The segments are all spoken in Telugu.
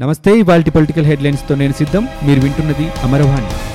నమస్తే ఇవాల్టి పొలిటికల్ హెడ్లైన్స్తో నేను సిద్ధం. మీరు వింటున్నది అమరవాణి.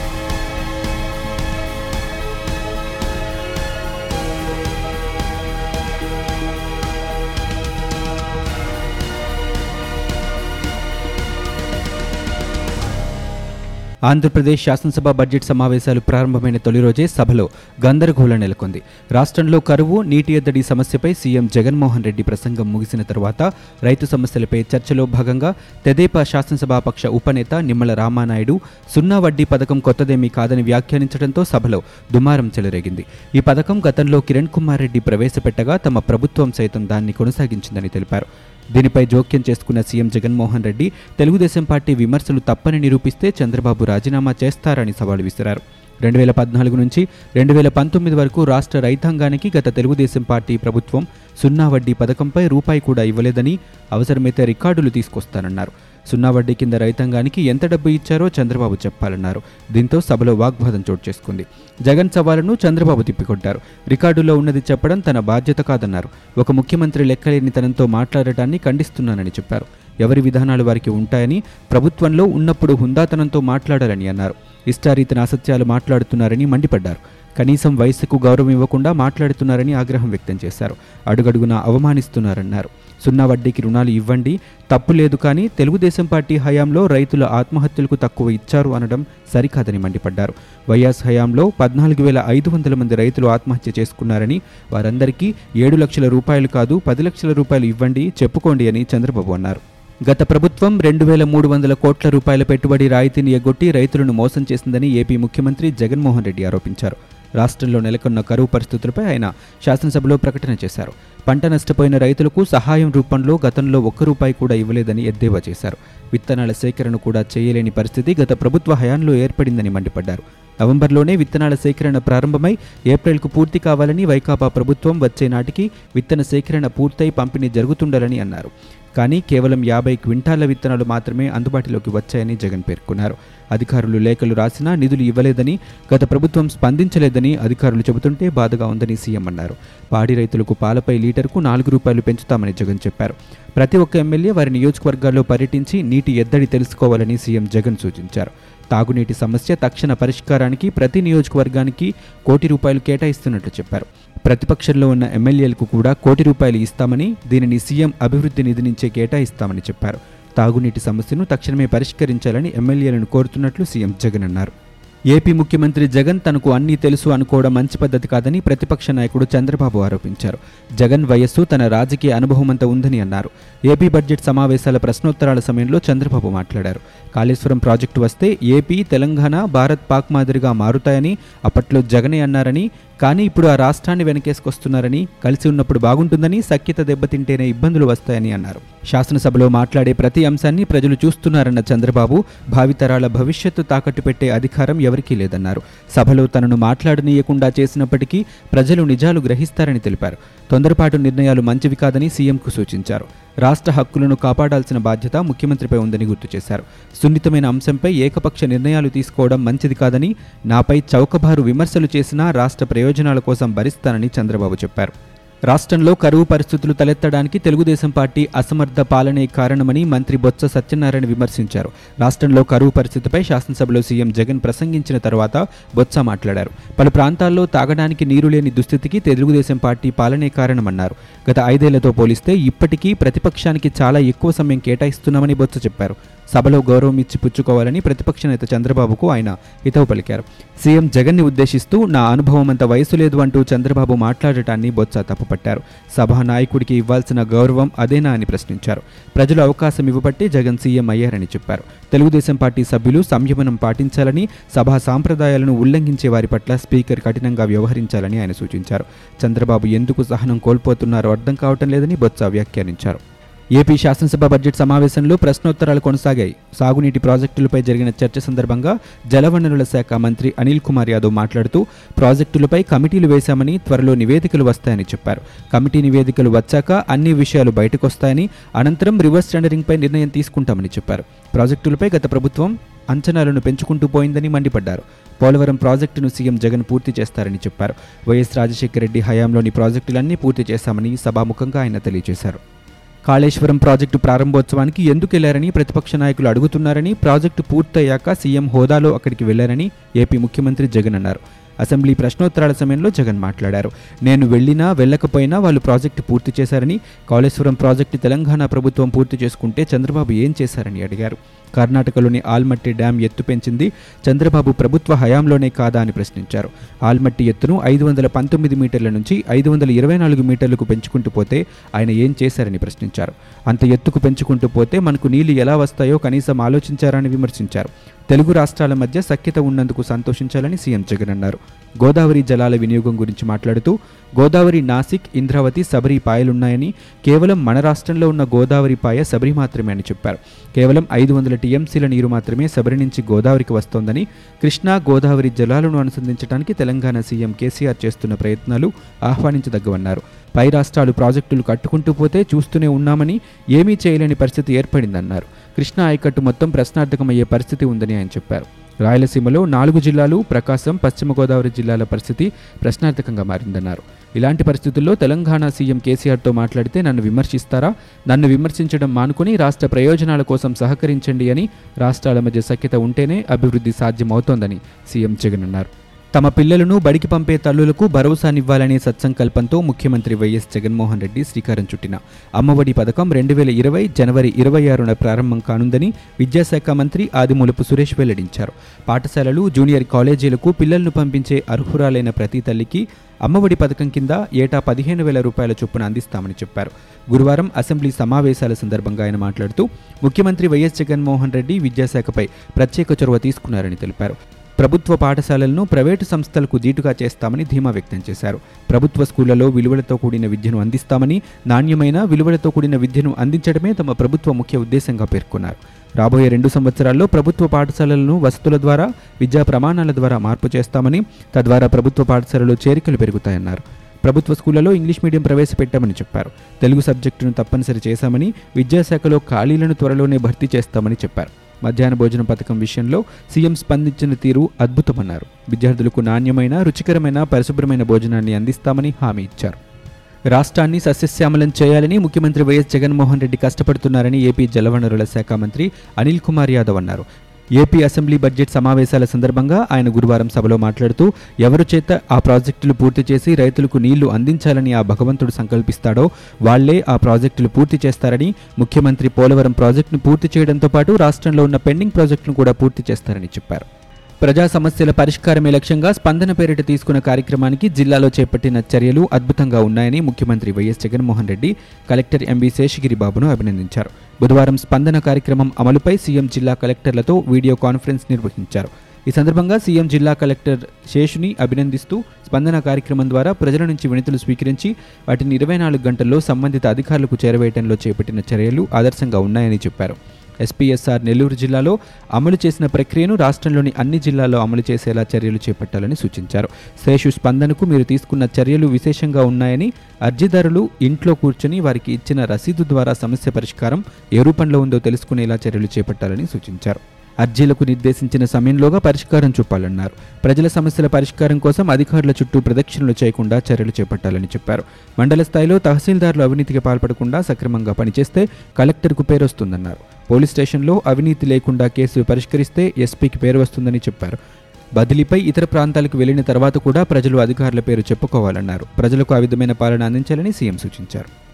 ఆంధ్రప్రదేశ్ శాసనసభ బడ్జెట్ సమావేశాలు ప్రారంభమైన తొలి రోజే సభలో గందరగోళం నెలకొంది. రాష్ట్రంలో కరువు నీటి ఎద్దడి సమస్యపై సీఎం జగన్మోహన్ రెడ్డి ప్రసంగం ముగిసిన తరువాత రైతు సమస్యలపై చర్చలో భాగంగా తెదేపా శాసనసభాపక్ష ఉపనేత నిమ్మల రామానాయుడు సున్నా వడ్డీ పథకం కొత్తదేమీ కాదని వ్యాఖ్యానించడంతో సభలో దుమారం చెలరేగింది. ఈ పథకం గతంలో కిరణ్ కుమార్ రెడ్డి ప్రవేశపెట్టగా తమ ప్రభుత్వం సైతం దాన్ని కొనసాగించిందని తెలిపారు. దీనిపై జోక్యం చేసుకున్న సీఎం జగన్మోహన్ రెడ్డి తెలుగుదేశం పార్టీ విమర్శలు తప్పని నిరూపిస్తే చంద్రబాబు రాజీనామా చేస్తారని సవాల్ విసిరారు. రెండు వేల పద్నాలుగు నుంచి రెండు వేల పంతొమ్మిది వరకు రాష్ట్ర రైతాంగానికి గత తెలుగుదేశం పార్టీ ప్రభుత్వం సున్నా వడ్డీ పథకంపై రూపాయి కూడా ఇవ్వలేదని అవసరమైతే రికార్డులు తీసుకొస్తానన్నారు. సున్నా వడ్డీ కింద రైతాంగానికి ఎంత డబ్బు ఇచ్చారో చంద్రబాబు చెప్పాలన్నారు. దీంతో సభలో వాగ్వాదం చోటు చేసుకుంది. జగన్ సవాలును చంద్రబాబు తిప్పికొట్టారు. రికార్డులో ఉన్నది చెప్పడం తన బాధ్యత కాదన్నారు. ఒక ముఖ్యమంత్రి లెక్కలేనితనంతో మాట్లాడటాన్ని ఖండిస్తున్నానని చెప్పారు. ఎవరి విధానాలు వారికి ఉంటాయని ప్రభుత్వంలో ఉన్నప్పుడు హుందాతనంతో మాట్లాడాలని అన్నారు. ఇష్టారీతిన అసత్యాలు మాట్లాడుతున్నారని మండిపడ్డారు. కనీసం వయసుకు గౌరవం ఇవ్వకుండా మాట్లాడుతున్నారని ఆగ్రహం వ్యక్తం చేశారు. అడుగడుగునా అవమానిస్తున్నారన్నారు. సున్నా వడ్డీకి రుణాలు ఇవ్వండి తప్పు లేదు కానీ తెలుగుదేశం పార్టీ హయాంలో రైతుల ఆత్మహత్యలకు తక్కువ ఇచ్చారు అనడం సరికాదని మండిపడ్డారు. వైఎస్ హయాంలో పద్నాలుగు వేల ఐదు వందల మంది రైతులు ఆత్మహత్య చేసుకున్నారని వారందరికీ ఏడు లక్షల రూపాయలు కాదు పది లక్షల రూపాయలు ఇవ్వండి చెప్పుకోండి అని చంద్రబాబు అన్నారు. గత ప్రభుత్వం రెండు వేల మూడు వందల కోట్ల రూపాయల పెట్టుబడి రాయితీని ఎగ్గొట్టి రైతులను మోసం చేసిందని ఏపీ ముఖ్యమంత్రి జగన్మోహన్ రెడ్డి ఆరోపించారు. రాష్ట్రంలో నెలకొన్న కరువు పరిస్థితులపై ఆయన శాసనసభలో ప్రకటన చేశారు. పంట నష్టపోయిన రైతులకు సహాయం రూపంలో గతంలో ఒక్క రూపాయి కూడా ఇవ్వలేదని ఎద్దేవా చేశారు. విత్తనాల సేకరణ కూడా చేయలేని పరిస్థితి గత ప్రభుత్వ హయాంలో ఏర్పడిందని మండిపడ్డారు. నవంబర్లోనే విత్తనాల సేకరణ ప్రారంభమై ఏప్రిల్కు పూర్తి కావాలని వైకాపా ప్రభుత్వం వచ్చే నాటికి విత్తన సేకరణ పూర్తయి పంపిణీ జరుగుతుండాలని అన్నారు. కానీ కేవలం యాభై క్వింటాల విత్తనాలు మాత్రమే అందుబాటులోకి వచ్చాయని జగన్ పేర్కొన్నారు. అధికారులు లేఖలు రాసినా నిధులు ఇవ్వలేదని గత ప్రభుత్వం స్పందించలేదని అధికారులు చెబుతుంటే బాధగా ఉందని సీఎం అన్నారు. పాడి రైతులకు పాలపై లీటర్కు నాలుగు రూపాయలు పెంచుతామని జగన్ చెప్పారు. ప్రతి ఒక్క ఎమ్మెల్యే వారి నియోజకవర్గాల్లో పర్యటించి నీటి ఎద్దడి తెలుసుకోవాలని సీఎం జగన్ సూచించారు. తాగునీటి సమస్య తక్షణ పరిష్కారానికి ప్రతి నియోజకవర్గానికి కోటి రూపాయలు కేటాయిస్తున్నట్లు చెప్పారు. ప్రతిపక్షంలో ఉన్న ఎమ్మెల్యేలకు కూడా కోటి రూపాయలు ఇస్తామని దీనిని సీఎం అభివృద్ధి నిధి నుంచే కేటాయిస్తామని చెప్పారు. తాగునీటి సమస్యను తక్షణమే పరిష్కరించాలని ఎమ్మెల్యేలను కోరుతున్నట్లు సీఎం జగన్ అన్నారు. ఏపీ ముఖ్యమంత్రి జగన్ తనకు అన్నీ తెలుసు అనుకోవడం మంచి పద్ధతి కాదని ప్రతిపక్ష నాయకుడు చంద్రబాబు ఆరోపించారు. జగన్ వయస్సు తన రాజకీయ అనుభవమంతా ఉందని అన్నారు. ఏపీ బడ్జెట్ సమావేశాల ప్రశ్నోత్తరాల సమయంలో చంద్రబాబు మాట్లాడారు. కాళేశ్వరం ప్రాజెక్టు వస్తే ఏపీ తెలంగాణ భారత్ పాక్ మాదిరిగా మారుతాయని అప్పట్లో జగనే అన్నారని కానీ ఇప్పుడు ఆ రాష్ట్రాన్ని వెనకేసుకొస్తున్నారని కలిసి ఉన్నప్పుడు బాగుంటుందని సఖ్యత దెబ్బతింటేనే ఇబ్బందులు వస్తాయని అన్నారు. శాసనసభలో మాట్లాడే ప్రతి అంశాన్ని ప్రజలు చూస్తున్నారన్న చంద్రబాబు భావితరాల భవిష్యత్తు తాకట్టు పెట్టే అధికారం ఎవరికీ లేదన్నారు. సభలో తనను మాట్లాడనీయకుండా చేసినప్పటికీ ప్రజలు నిజాలు గ్రహిస్తారని తెలిపారు. తొందరపాటు నిర్ణయాలు మంచివి కాదని సీఎంకు సూచించారు. రాష్ట్ర హక్కులను కాపాడాల్సిన బాధ్యత ముఖ్యమంత్రిపై ఉందని గుర్తు చేశారు. సున్నితమైన అంశంపై ఏకపక్ష నిర్ణయాలు తీసుకోవడం మంచిది కాదని నాపై చౌకబారు విమర్శలు చేసినా రాష్ట్ర ప్రయోజనాల కోసం భరిస్తానని చంద్రబాబు చెప్పారు. రాష్ట్రంలో కరువు పరిస్థితులు తలెత్తడానికి తెలుగుదేశం పార్టీ అసమర్థ పాలనే కారణమని మంత్రి బొత్స సత్యనారాయణ విమర్శించారు. రాష్ట్రంలో కరువు పరిస్థితిపై శాసనసభలో సీఎం జగన్ ప్రసంగించిన తర్వాత బొత్స మాట్లాడారు. పలు ప్రాంతాల్లో తాగడానికి నీరు లేని దుస్థితికి తెలుగుదేశం పార్టీ పాలనే కారణమన్నారు. గత ఐదేళ్ళతో పోలిస్తే ఇప్పటికీ ప్రతిపక్షానికి చాలా ఎక్కువ సమయం కేటాయిస్తున్నామని బొత్స చెప్పారు. సభలో గౌరవం ఇచ్చి పుచ్చుకోవాలని ప్రతిపక్ష నేత చంద్రబాబుకు ఆయన హితవు పలికారు. సీఎం జగన్ని ఉద్దేశిస్తూ నా అనుభవం అంత వయసు లేదు అంటూ చంద్రబాబు మాట్లాడటాన్ని బొత్స తప్పుపట్టారు సభా నాయకుడికి ఇవ్వాల్సిన గౌరవం అదేనా అని ప్రశ్నించారు. ప్రజలు అవకాశం ఇవ్వబట్టి జగన్ సీఎం అయ్యారని చెప్పారు. తెలుగుదేశం పార్టీ సభ్యులు సంయమనం పాటించాలని సభా సాంప్రదాయాలను ఉల్లంఘించే వారి పట్ల స్పీకర్ కఠినంగా వ్యవహరించాలని ఆయన సూచించారు. చంద్రబాబు ఎందుకు సహనం కోల్పోతున్నారో అర్థం కావటం లేదని బొత్స వ్యాఖ్యానించారు. ఏపీ శాసనసభ బడ్జెట్ సమావేశంలో ప్రశ్నోత్తరాలు కొనసాగాయి. సాగునీటి ప్రాజెక్టులపై జరిగిన చర్చ సందర్భంగా జలవనరుల శాఖ మంత్రి అనిల్ కుమార్ యాదవ్ మాట్లాడుతూ ప్రాజెక్టులపై కమిటీలు వేశామని త్వరలో నివేదికలు వస్తాయని చెప్పారు. కమిటీ నివేదికలు వచ్చాక అన్ని విషయాలు బయటకొస్తాయని అనంతరం రివర్స్ టెండరింగ్పై నిర్ణయం తీసుకుంటామని చెప్పారు. ప్రాజెక్టులపై గత ప్రభుత్వం అంచనాలను పెంచుకుంటూ పోయిందని మండిపడ్డారు. పోలవరం ప్రాజెక్టును సీఎం జగన్ పూర్తి చేస్తారని చెప్పారు. వైఎస్ రాజశేఖర రెడ్డి హయాంలోని ప్రాజెక్టులన్నీ పూర్తి చేశామని సభాముఖంగా ఆయన తెలియజేశారు. కాళేశ్వరం ప్రాజెక్టు ప్రారంభోత్సవానికి ఎందుకు వెళ్ళారని ప్రతిపక్ష నాయకులు అడుగుతున్నారని ప్రాజెక్టు పూర్తయ్యాక సీఎం హోదాలో అక్కడికి వెళ్ళారని ఏపీ ముఖ్యమంత్రి జగన్ అన్నారు. అసెంబ్లీ ప్రశ్నోత్తరాల సమయంలో జగన్ మాట్లాడారు. నేను వెళ్ళినా వెళ్ళకపోయినా వాళ్ళు ప్రాజెక్టు పూర్తి చేశారని కాళేశ్వరం ప్రాజెక్టు తెలంగాణ ప్రభుత్వం పూర్తి చేసుకుంటే చంద్రబాబు ఏం చేశారని అడిగారు. కర్ణాటకలోని ఆల్మట్టి డ్యాం ఎత్తు పెంచింది. చంద్రబాబు ప్రభుత్వ హయాంలోనే కాదా అని ప్రశ్నించారు. ఆల్మట్టి ఎత్తును ఐదు వందల పంతొమ్మిది మీటర్ల నుంచి ఐదు వందల ఇరవై నాలుగు మీటర్లకు పెంచుకుంటూ పోతే ఆయన ఏం చేశారని ప్రశ్నించారు. అంత ఎత్తుకు పెంచుకుంటూ పోతే మనకు నీళ్ళు ఎలా వస్తాయో కనీసం ఆలోచించారని విమర్శించారు. తెలుగు రాష్ట్రాల మధ్య సఖ్యత ఉన్నందుకు సంతోషించాలని సీఎం జగన్ అన్నారు. గోదావరి జలాల వినియోగం గురించి మాట్లాడుతూ గోదావరి నాసిక్ ఇంద్రావతి సబరి పాయలున్నాయని కేవలం మన రాష్ట్రంలో ఉన్న గోదావరి పాయ సబరి మాత్రమే అని చెప్పారు. కేవలం ఐదు వందల టీఎంసీల నీరు మాత్రమే సబరి నుంచి గోదావరికి వస్తోందని కృష్ణా గోదావరి జలాలను అనుసంధించడానికి తెలంగాణ సీఎం కేసీఆర్ చేస్తున్న ప్రయత్నాలు ఆహ్వానించదగ్గవన్నారు. పై రాష్ట్రాలు ప్రాజెక్టులు కట్టుకుంటూ పోతే చూస్తూనే ఉన్నామని ఏమీ చేయలేని పరిస్థితి ఏర్పడిందన్నారు. కృష్ణా ఆయకట్టు మొత్తం ప్రశ్నార్థకమయ్యే పరిస్థితి ఉందని ఆయన చెప్పారు. రాయలసీమలో నాలుగు జిల్లాలు ప్రకాశం పశ్చిమ గోదావరి జిల్లాల పరిస్థితి ప్రశ్నార్థకంగా మారిందన్నారు. ఇలాంటి పరిస్థితుల్లో తెలంగాణ సీఎం కేసీఆర్తో మాట్లాడితే నన్ను విమర్శిస్తారా? నన్ను విమర్శించడం మానుకుని రాష్ట్ర ప్రయోజనాల కోసం సహకరించండి అని రాష్ట్రాల మధ్య సఖ్యత ఉంటేనే అభివృద్ధి సాధ్యమవుతోందని సీఎం జగన్ అన్నారు. తమ పిల్లలను బడికి పంపే తల్లులకు భరోసానివ్వాలనే సత్సంకల్పంతో ముఖ్యమంత్రి వైఎస్ జగన్మోహన్ రెడ్డి శ్రీకారం చుట్టిన. అమ్మఒడి పథకం రెండు వేల ఇరవై జనవరి ఇరవై ఆరున ప్రారంభం కానుందని విద్యాశాఖ మంత్రి ఆదిమూలపు సురేష్ వెల్లడించారు. పాఠశాలలు జూనియర్ కాలేజీలకు పిల్లలను పంపించే అర్హురాలైన ప్రతి తల్లికి అమ్మఒడి పథకం కింద ఏటా పదిహేను వేల రూపాయల చొప్పున అందిస్తామని చెప్పారు. గురువారం అసెంబ్లీ సమావేశాల సందర్భంగా ఆయన మాట్లాడుతూ ముఖ్యమంత్రి వైఎస్ జగన్మోహన్ రెడ్డి విద్యాశాఖపై ప్రత్యేక చొరవ తీసుకున్నారని తెలిపారు. ప్రభుత్వ పాఠశాలలను ప్రైవేటు సంస్థలకు దీటుగా చేస్తామని ధీమా వ్యక్తం చేశారు. ప్రభుత్వ స్కూళ్ళలో విలువలతో కూడిన విద్యను అందిస్తామని నాణ్యమైన విలువలతో కూడిన విద్యను అందించడమే తమ ప్రభుత్వ ముఖ్య ఉద్దేశంగా పేర్కొన్నారు. రాబోయే రెండు సంవత్సరాల్లో ప్రభుత్వ పాఠశాలలను వసతుల ద్వారా విద్యా ప్రమాణాల ద్వారా మార్పు చేస్తామని తద్వారా ప్రభుత్వ పాఠశాలలో చేరికలు పెరుగుతాయన్నారు. ప్రభుత్వ స్కూళ్ళలో ఇంగ్లీష్ మీడియం ప్రవేశపెట్టామని చెప్పారు. తెలుగు సబ్జెక్టును తప్పనిసరి చేశామని విద్యాశాఖలో ఖాళీలను త్వరలోనే భర్తీ చేస్తామని చెప్పారు. మధ్యాహ్న భోజన పథకం విషయంలో సీఎం స్పందించిన తీరు అద్భుతమన్నారు. విద్యార్థులకు నాణ్యమైన రుచికరమైన పరిశుభ్రమైన భోజనాన్ని అందిస్తామని హామీ ఇచ్చారు. రాష్ట్రాన్ని సస్యశ్యామలం చేయాలని ముఖ్యమంత్రి వైఎస్ జగన్మోహన్ రెడ్డి కష్టపడుతున్నారని ఏపీ జలవనరుల శాఖ మంత్రి అనిల్ కుమార్ యాదవ్ అన్నారు. ఏపీ అసెంబ్లీ బడ్జెట్ సమావేశాల సందర్భంగా ఆయన గురువారం సభలో మాట్లాడుతూ ఎవరు చేత ఆ ప్రాజెక్టులు పూర్తి చేసి రైతులకు నీళ్ళు అందించాలని ఆ భగవంతుడు సంకల్పిస్తాడో వాళ్ళే ఆ ప్రాజెక్టులు పూర్తి చేస్తారని ముఖ్యమంత్రి పోలవరం ప్రాజెక్టును పూర్తి చేయడంతో పాటు రాష్ట్రంలో ఉన్న పెండింగ్ ప్రాజెక్టును కూడా పూర్తి చేస్తారని చెప్పారు. ప్రజా సమస్యల పరిష్కారమే లక్ష్యంగా స్పందన పేరిట తీసుకున్న కార్యక్రమానికి జిల్లాలో చేపట్టిన చర్యలు అద్భుతంగా ఉన్నాయని ముఖ్యమంత్రి YS Jaganmohan Reddy collector MB శేషగిరిబాబును అభినందించారు. బుధవారం స్పందన కార్యక్రమం అమలుపై సీఎం జిల్లా కలెక్టర్లతో వీడియో కాన్ఫరెన్స్ నిర్వహించారు. ఈ సందర్భంగా సీఎం జిల్లా కలెక్టర్ శేషుని అభినందిస్తూ స్పందన కార్యక్రమం ద్వారా ప్రజల నుంచి వినతులు స్వీకరించి వాటిని ఇరవై నాలుగు గంటల్లో సంబంధిత అధికారులకు చేరవేయడంలో చేపట్టిన చర్యలు ఆదర్శంగా ఉన్నాయని చెప్పారు. ఎస్పీఎస్ఆర్ నెల్లూరు జిల్లాలో అమలు చేసిన ప్రక్రియను రాష్ట్రంలోని అన్ని జిల్లాల్లో అమలు చేసేలా చర్యలు చేపట్టాలని సూచించారు. శేషు స్పందనకు మీరు తీసుకున్న చర్యలు విశేషంగా ఉన్నాయని అర్జీదారులు ఇంట్లో కూర్చొని వారికి ఇచ్చిన రసీదు ద్వారా సమస్య పరిష్కారం ఏ రూపంలో ఉందో తెలుసుకునేలా చర్యలు చేపట్టాలని సూచించారు. అర్జీలకు నిర్దేశించిన సమయంలోగా పరిష్కారం చూపాలన్నారు. ప్రజల సమస్యల పరిష్కారం కోసం అధికారుల చుట్టూ ప్రదక్షిణలు చేయకుండా చర్యలు చేపట్టాలని చెప్పారు. మండల స్థాయిలో తహసీల్దారులు అవినీతికి పాల్పడకుండా సక్రమంగా పనిచేస్తే కలెక్టర్కు పేరు వస్తుందన్నారు పోలీస్ స్టేషన్లో అవినీతి లేకుండా కేసు పరిష్కరిస్తే ఎస్పీకి పేరు వస్తుందని చెప్పారు. బదిలీపై ఇతర ప్రాంతాలకు వెళ్ళిన తర్వాత కూడా ప్రజలు అధికారుల పేరు చెప్పుకోవాలన్నారు. ప్రజలకు ఆ విధమైన పాలన అందించాలని సీఎం సూచించారు.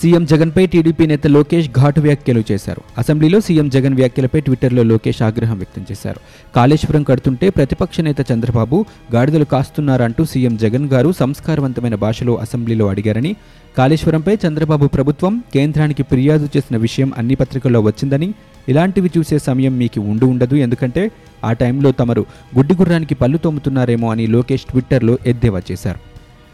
సీఎం జగన్పై టీడీపీ నేత లోకేష్ ఘాటు వ్యాఖ్యలు చేశారు. అసెంబ్లీలో సీఎం జగన్ వ్యాఖ్యలపై ట్విట్టర్లో లోకేష్ ఆగ్రహం వ్యక్తం చేశారు. కాళేశ్వరం కడుతుంటే ప్రతిపక్ష నేత చంద్రబాబు గాడిదలు కాస్తున్నారంటూ సీఎం జగన్ గారు సంస్కారవంతమైన భాషలో అసెంబ్లీలో అడిగారని కాళేశ్వరంపై చంద్రబాబు ప్రభుత్వం కేంద్రానికి ఫిర్యాదు చేసిన విషయం అన్ని పత్రికల్లో వచ్చిందని ఇలాంటివి చూసే సమయం మీకు ఉండి ఉండదు ఎందుకంటే ఆ టైంలో తమరు గుడ్డిగుర్రానికి పళ్ళు తోముతున్నారేమో అని లోకేష్ ట్విట్టర్లో ఎద్దేవా చేశారు.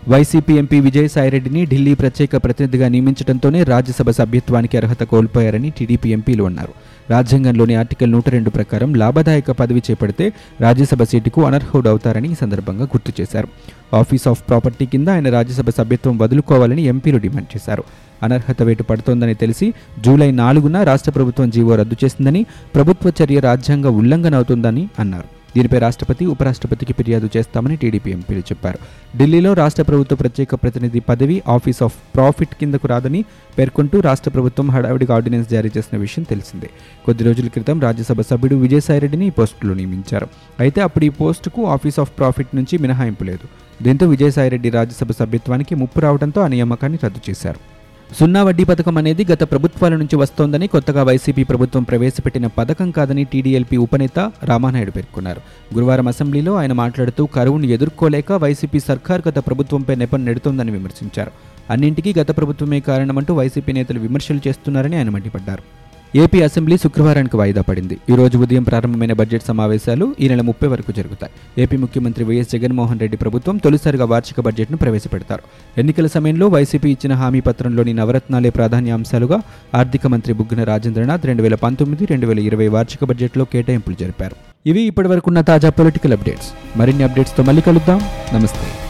వైసీపీ ఎంపీ విజయసాయిరెడ్డిని ఢిల్లీ ప్రత్యేక ప్రతినిధిగా నియమించడంతోనే రాజ్యసభ సభ్యత్వానికి అర్హత కోల్పోయారని టీడీపీ ఎంపీలు అన్నారు. రాజ్యాంగంలోని ఆర్టికల్ నూట రెండు ప్రకారం లాభదాయక పదవి చేపడితే రాజ్యసభ సీటుకు అనర్హుడవుతారని ఈ సందర్భంగా గుర్తు చేశారు. ఆఫీస్ ఆఫ్ ప్రాపర్టీ కింద ఆయన రాజ్యసభ సభ్యత్వం వదులుకోవాలని ఎంపీలు డిమాండ్ చేశారు. అనర్హత వేటు పడుతోందని తెలిసి జూలై నాలుగున రాష్ట్ర ప్రభుత్వం జీవో రద్దు చేసిందని ప్రభుత్వ చర్య రాజ్యాంగ ఉల్లంఘన అవుతుందని అన్నారు. దీనిపై రాష్ట్రపతి ఉపరాష్ట్రపతికి ఫిర్యాదు చేస్తామని టీడీపీ ఎంపీలు చెప్పారు. ఢిల్లీలో రాష్ట్ర ప్రభుత్వ ప్రత్యేక ప్రతినిధి పదవి ఆఫీస్ ఆఫ్ ప్రాఫిట్ కిందకు రాదని పేర్కొంటూ రాష్ట్ర ప్రభుత్వం హడావిడిగా ఆర్డినెన్స్ జారీ చేసిన విషయం తెలిసిందే. కొద్ది రోజుల క్రితం రాజ్యసభ సభ్యుడు విజయసాయిరెడ్డిని ఈ పోస్టులో నియమించారు. అయితే అప్పుడు ఈ పోస్టుకు ఆఫీస్ ఆఫ్ ప్రాఫిట్ నుంచి మినహాయింపు లేదు. దీంతో విజయసాయిరెడ్డి రాజ్యసభ సభ్యత్వానికి ముప్పు రావడంతో ఆ నియామకాన్ని రద్దు చేశారు. సున్నా వడ్డీ పథకం అనేది గత ప్రభుత్వాల నుంచి వస్తోందని కొత్తగా వైసీపీ ప్రభుత్వం ప్రవేశపెట్టిన పథకం కాదని టీడీఎల్పీ ఉపనేత రామానాయుడు పేర్కొన్నారు. గురువారం అసెంబ్లీలో ఆయన మాట్లాడుతూ కరువును ఎదుర్కోలేక వైసీపీ సర్కార్ గత ప్రభుత్వంపై నెపం నెడుతోందని విమర్శించారు. అన్నింటికీ గత ప్రభుత్వమే కారణమంటూ వైసీపీ నేతలు విమర్శలు చేస్తున్నారని ఆయన మండిపడ్డారు. ఏపీ అసెంబ్లీ శుక్రవారానికి వాయిదా పడింది. ఈ రోజు ఉదయం ప్రారంభమైన బడ్జెట్ సమావేశాలు ఈ నెల ముప్పై వరకు జరుగుతాయి. ఏపీ ముఖ్యమంత్రి వైఎస్ జగన్మోహన్ రెడ్డి ప్రభుత్వం తొలిసారిగా వార్షిక బడ్జెట్ను ప్రవేశపెడతారు. ఎన్నికల సమయంలో వైసీపీ ఇచ్చిన హామీ పత్రంలోని నవరత్నాలే ప్రాధాన్యాంశాలుగా ఆర్థిక మంత్రి బుగ్గన రాజేంద్రనాథ్ రెండు వేల పంతొమ్మిది రెండు వేల ఇరవై వార్షిక బడ్జెట్లో కేటాయింపులు జరిపారు. ఇవి ఇప్పటివరకున్న తాజా పొలిటికల్ అప్డేట్స్. మరిన్ని అప్డేట్స్తో మళ్ళీ కలుద్దాం. నమస్తే.